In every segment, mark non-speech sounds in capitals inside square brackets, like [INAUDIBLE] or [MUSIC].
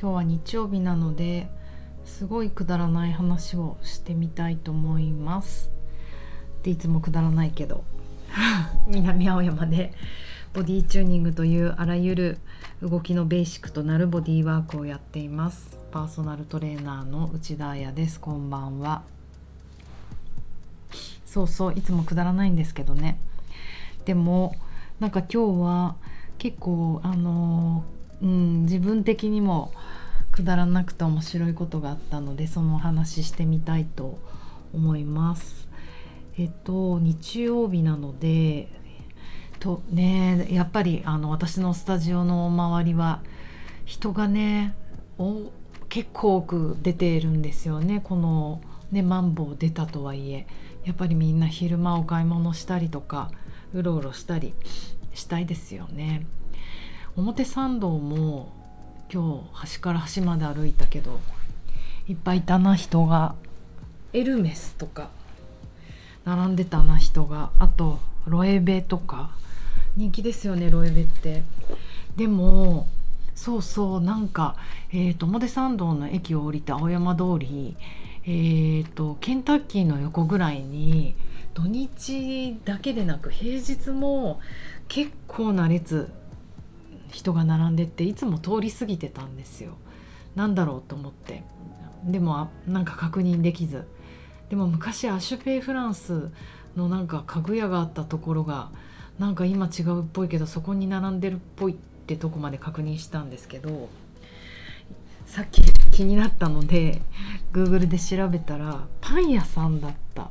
今日は日曜日なのですごいくだらない話をしてみたいと思います。でいつもくだらないけど [LAUGHS] 南青山でボディチューニングというあらゆる動きのベーシックとなるボディワークをやっています。パーソナルトレーナーの内田彩です。こんばんは。そうそういつもくだらないんですけどね。でもなんか今日は結構あのうん、自分的にもくだらなくて面白いことがあったのでそのお話ししてみたいと思います。えっと日曜日なのでとねやっぱりあの私のスタジオの周りは人がねお結構多く出ているんですよねこのねマンボウ出たとはいえやっぱりみんな昼間お買い物したりとかうろうろしたりしたいですよね。表参道も今日端から端まで歩いたけどいっぱいいたな人がエルメスとか並んでたな人があとロエベとか人気ですよねロエベって。でもそうそうなんか、えーと、表参道の駅を降りて青山通り、えーとケンタッキーの横ぐらいに土日だけでなく平日も結構な列人が並んでっていつも通り過ぎてたんですよ。なんだろうと思って。でもなんか確認できず。でも昔アシュペイフランスのなんか家具屋があったところがなんか今違うっぽいけどそこに並んでるっぽいってとこまで確認したんですけどさっき気になったので Google で調べたらパン屋さんだった。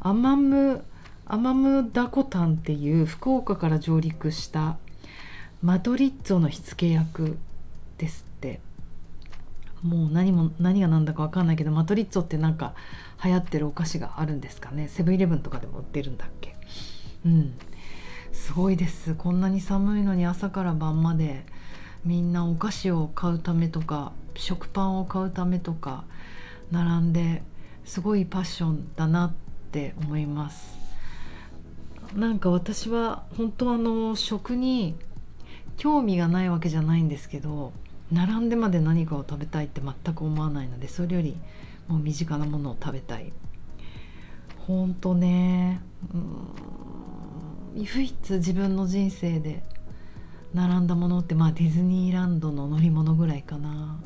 アマムアマムダコタンっていう福岡から上陸したマトリッツォの火付け役ですって。もう何も何が何だか分かんないけどマトリッツォってなんか流行ってるお菓子があるんですかね。セブンイレブンとかでも売ってるんだっけ。うん。すごいです。こんなに寒いのに朝から晩までみんなお菓子を買うためとか食パンを買うためとか並んですごいパッションだなって思います。なんか私は本当あの食に興味がないわけじゃないんですけど並んでまで何かを食べたいって全く思わないのでそれよりもう身近なものを食べたい。ほんとねうん唯一自分の人生で並んだものってまあディズニーランドの乗り物ぐらいかな。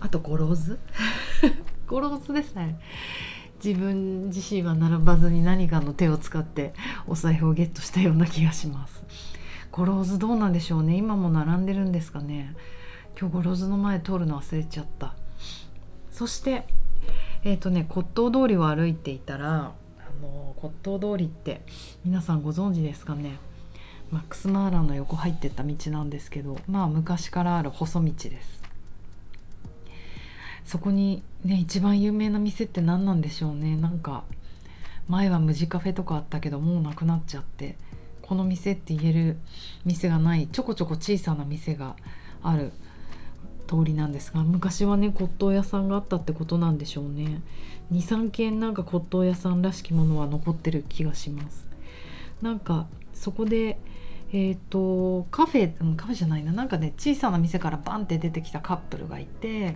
あとゴローズ。[LAUGHS] ゴローズですね。自分自身は並ばずに何かの手を使ってお財布をゲットしたような気がします。ゴローズどうなんでしょうね。今も並んでるんですかね。今日ゴローズの前通るの忘れちゃった。そしてえっ、ー、とね骨董通りを歩いていたらあの骨董通りって皆さんご存知ですかね。マックス・マーラーの横入ってった道なんですけどまあ昔からある細道です。そこにね一番有名な店って何なんでしょうね。なんか前は無地カフェとかあったけどもうなくなっちゃって。この店って言える店がないちょこちょこ小さな店がある通りなんですが昔はね骨董屋さんがあったってことなんでしょうね。23軒なんか骨董屋さんらしきものは残ってる気がします。なんかそこでえーと、カフェカフェじゃないな。なんかね小さな店からバンって出てきたカップルがいて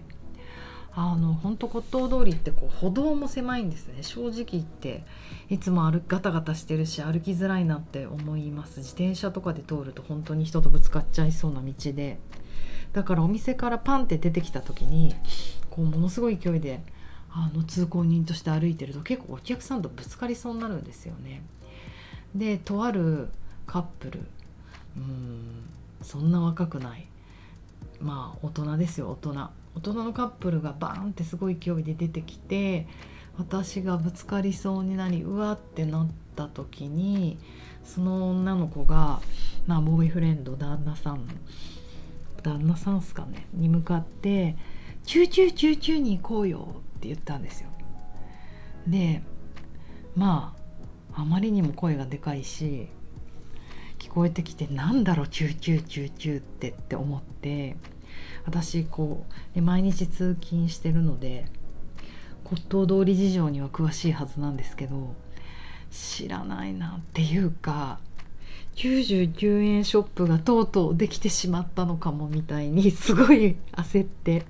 あの本当骨董通りってこう歩道も狭いんですね。正直言っていつも歩ガタガタしてるし歩きづらいなって思います。自転車とかで通ると本当に人とぶつかっちゃいそうな道で。だからお店からパンって出てきた時にこうものすごい勢いであの通行人として歩いてると結構お客さんとぶつかりそうになるんですよね。でとあるカップルうんそんな若くない。まあ大人ですよ大人。大人のカップルがバーンってすごい勢いで出てきて私がぶつかりそうになりうわってなった時にその女の子が、まあ、ボーイフレンド旦那さん旦那さんっすかねに向かって「キューキューキューキューに行こうよ」って言ったんですよ。でまああまりにも声がでかいし聞こえてきてなんだろうキューキューキューキューってって思って私こう毎日通勤してるので骨董通り事情には詳しいはずなんですけど知らないなっていうか99円ショップがとうとうできてしまったのかもみたいに [LAUGHS] すごい焦って。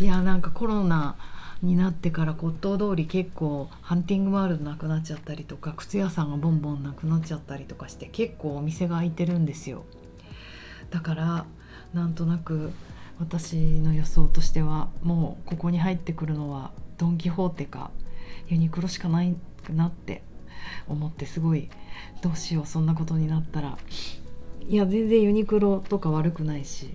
いやなんかコロナになってから骨董通り結構ハンティングワールドなくなっちゃったりとか靴屋さんがボンボンなくなっちゃったりとかして結構お店が開いてるんですよ。だからなんとなく私の予想としてはもうここに入ってくるのはドン・キホーテかユニクロしかないなって思ってすごいどうしようそんなことになったら。いや全然ユニクロとか悪くないし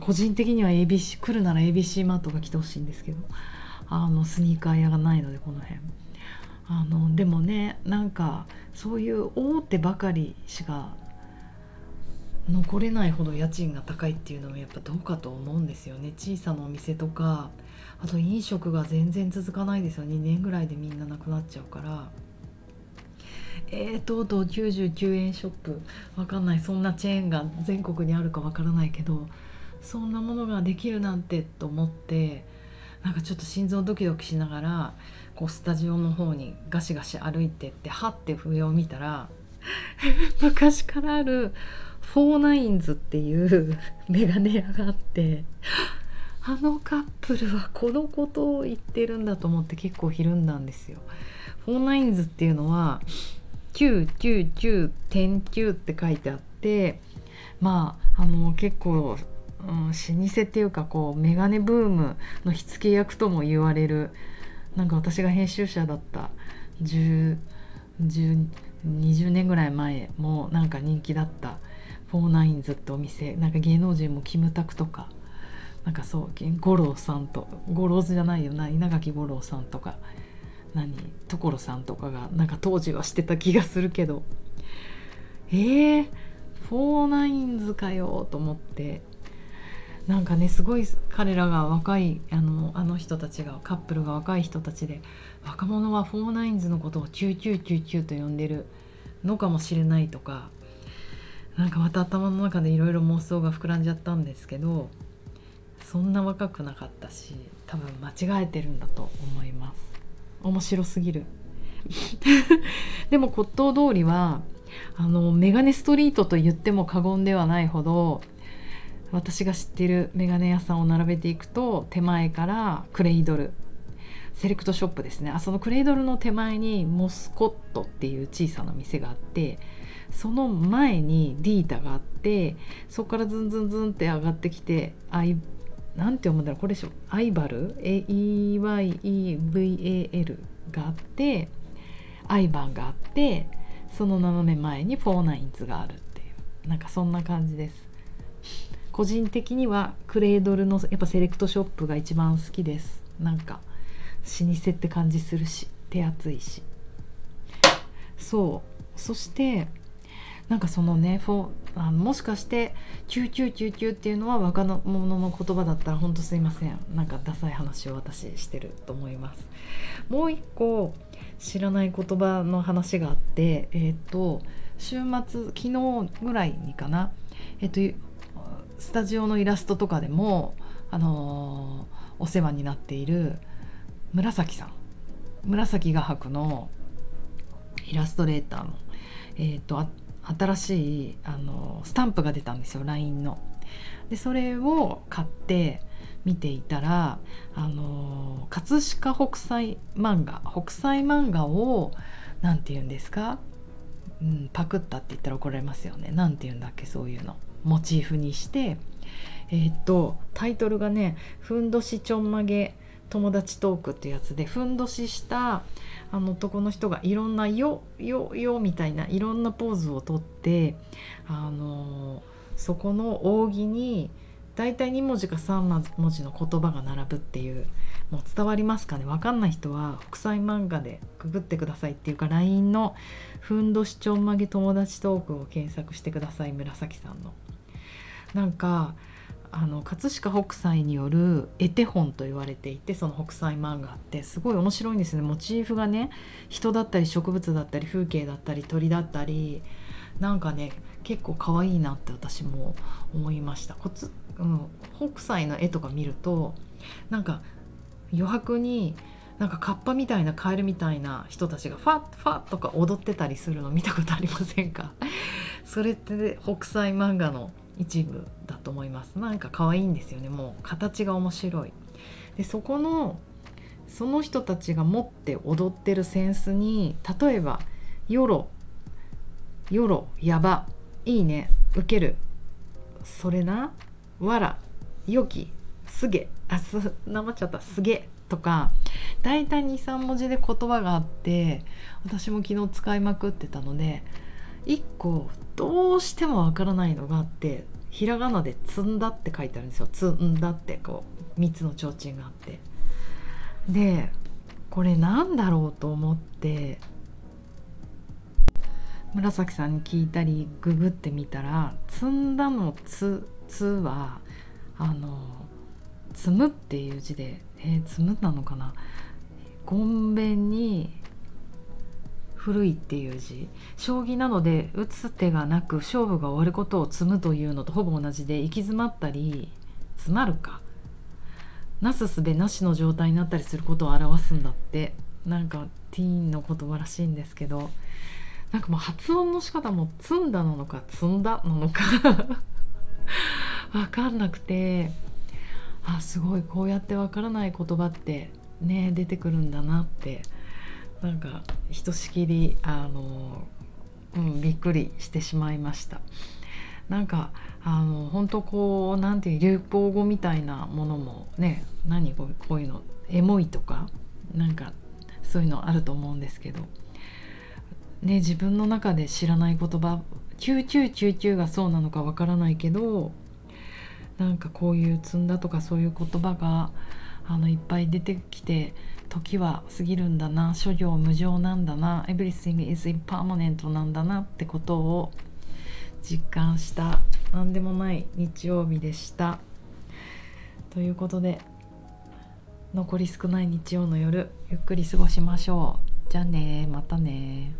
個人的には ABC 来るなら ABC マートが来てほしいんですけどあのスニーカー屋がないのでこの辺。あのでもねなんかそういう大手ばかりしか残れないほど家賃が高いっていうのもやっぱどうかと思うんですよね。小さなお店とかあと飲食が全然続かないですよ。2年ぐらいでみんななくなっちゃうから。えー、とうとう99円ショップ。わかんない。そんなチェーンが全国にあるかわからないけどそんなものができるなんてと思ってなんかちょっと心臓ドキドキしながらこうスタジオの方にガシガシ歩いてってはって上を見たら [LAUGHS] 昔からあるフォーナインズっていう [LAUGHS] メガネ屋があってあのカップルはこのことを言ってるんだと思って結構ひるんだんですよ。フォーナインズっていうのは999.9って書いてあってまああの結構、うん、老舗っていうかこうメガネブームの火付け役とも言われるなんか私が編集者だった10 10 20年ぐらい前もなんか人気だったフォーナインズってお店なんか芸能人もキムタクとかなんかそう五郎さんと五郎じゃないよな稲垣吾郎さんとか所さんとかがなんか当時はしてた気がするけど。えー、フォーナインズかよと思って。なんかねすごい彼らが若いあのあの人たちがカップルが若い人たちで若者はフォーナインズのことを9999と呼んでるのかもしれないとかなんかまた頭の中でいろいろ妄想が膨らんじゃったんですけどそんな若くなかったし多分間違えてるんだと思います。面白すぎる。[LAUGHS] でも骨董通りはあのメガネストリートと言っても過言ではないほど私が知っているメガネ屋さんを並べていくと手前からクレイドルセレクトショップですね。あそのクレイドルの手前にモスコットっていう小さな店があってその前にディータがあってそこからズンズンズンって上がってきてアイなんて読むんだろうこれでしょアイバル ? EYEVAN があってアイバンがあってその斜め前にフォーナインズがあるっていう。なんかそんな感じです。個人的にはクレードルのやっぱセレクトショップが一番好きです。なんか老舗って感じするし手厚いし。そう。そしてなんかそのねフォあのもしかして9999っていうのは若者の言葉だったらほんとすいません。なんかダサい話を私してると思います。もう一個知らない言葉の話があってえっ、ー、と週末昨日ぐらいにかな。えっ、ー、とスタジオのイラストとかでもあのー、お世話になっている紫さん。紫画伯のイラストレーターのえっ、と新しいあのスタンプが出たんですよ LINE の。でそれを買って見ていたらあの葛飾北斎漫画北斎漫画を何て言うんですか、うん、パクったって言ったら怒られますよね。何て言うんだっけそういうの。モチーフにしてえ、っとタイトルがね「ふんどしちょんまげ友達トーク」っていうやつでふんどししたあの男の人がいろんな「よよよ」みたいないろんなポーズをとってあのそこの扇に大体2文字か3文字の言葉が並ぶっていうもう伝わりますかね？分かんない人は国際漫画でググってくださいっていうか LINE の「ふんどしちょんまげ友達トーク」を検索してください紫さんの。なんかあの葛飾北斎による絵手本と言われていてその北斎漫画ってすごい面白いんですね。モチーフがね人だったり植物だったり風景だったり鳥だったりなんかね結構可愛いなって私も思いました。こつ、うん、北斎の絵とか見るとなんか余白になんかカッパみたいなカエルみたいな人たちがファッファッとか踊ってたりするの見たことありませんか？[LAUGHS] それって北斎漫画の一部だと思います。なんか可愛いんですよね。もう形が面白い。でそこのその人たちが持って踊ってるセンスに例えば「よろ」「よろ」「やば」「いいね」「ウケる」「それな」「わら」「よき」「すげ」あすなまっちゃった「すげ」とか大体23文字で言葉があって私も昨日使いまくってたので1個どうしてもわからないのがあってひらがなで「積んだ」って書いてあるんですよ「積んだ」ってこう3つの提灯があって。でこれなんだろうと思って紫さんに聞いたりググってみたら「積んだ」の「つ」「つ」はあの「積む」っていう字でえー、積むなのかな？ごんべんに古いっていう字。将棋なので打つ手がなく勝負が終わることを積むというのとほぼ同じで行き詰まったり詰まるか。なすすべなしの状態になったりすることを表すんだって。なんかティーンの言葉らしいんですけど。なんかもう発音の仕方も「積んだ」なのか「積んだ」なのか。[LAUGHS] 分かんなくて。あすごいこうやってわからない言葉ってね出てくるんだなって。なんかひとしきりあの、うん、びっくりしてしまいました。なんかあの本当こうなんていう流行語みたいなものもね何こうこういうのエモいとかなんかそういうのあると思うんですけど、ね、自分の中で知らない言葉「キューキューキューキュー」がそうなのかわからないけどなんかこういう積んだとかそういう言葉があのいっぱい出てきて時は過ぎるんだな諸行無常なんだな Everything is impermanent なんだなってことを実感した何でもない日曜日でした。ということで残り少ない日曜の夜ゆっくり過ごしましょう。じゃあねまたね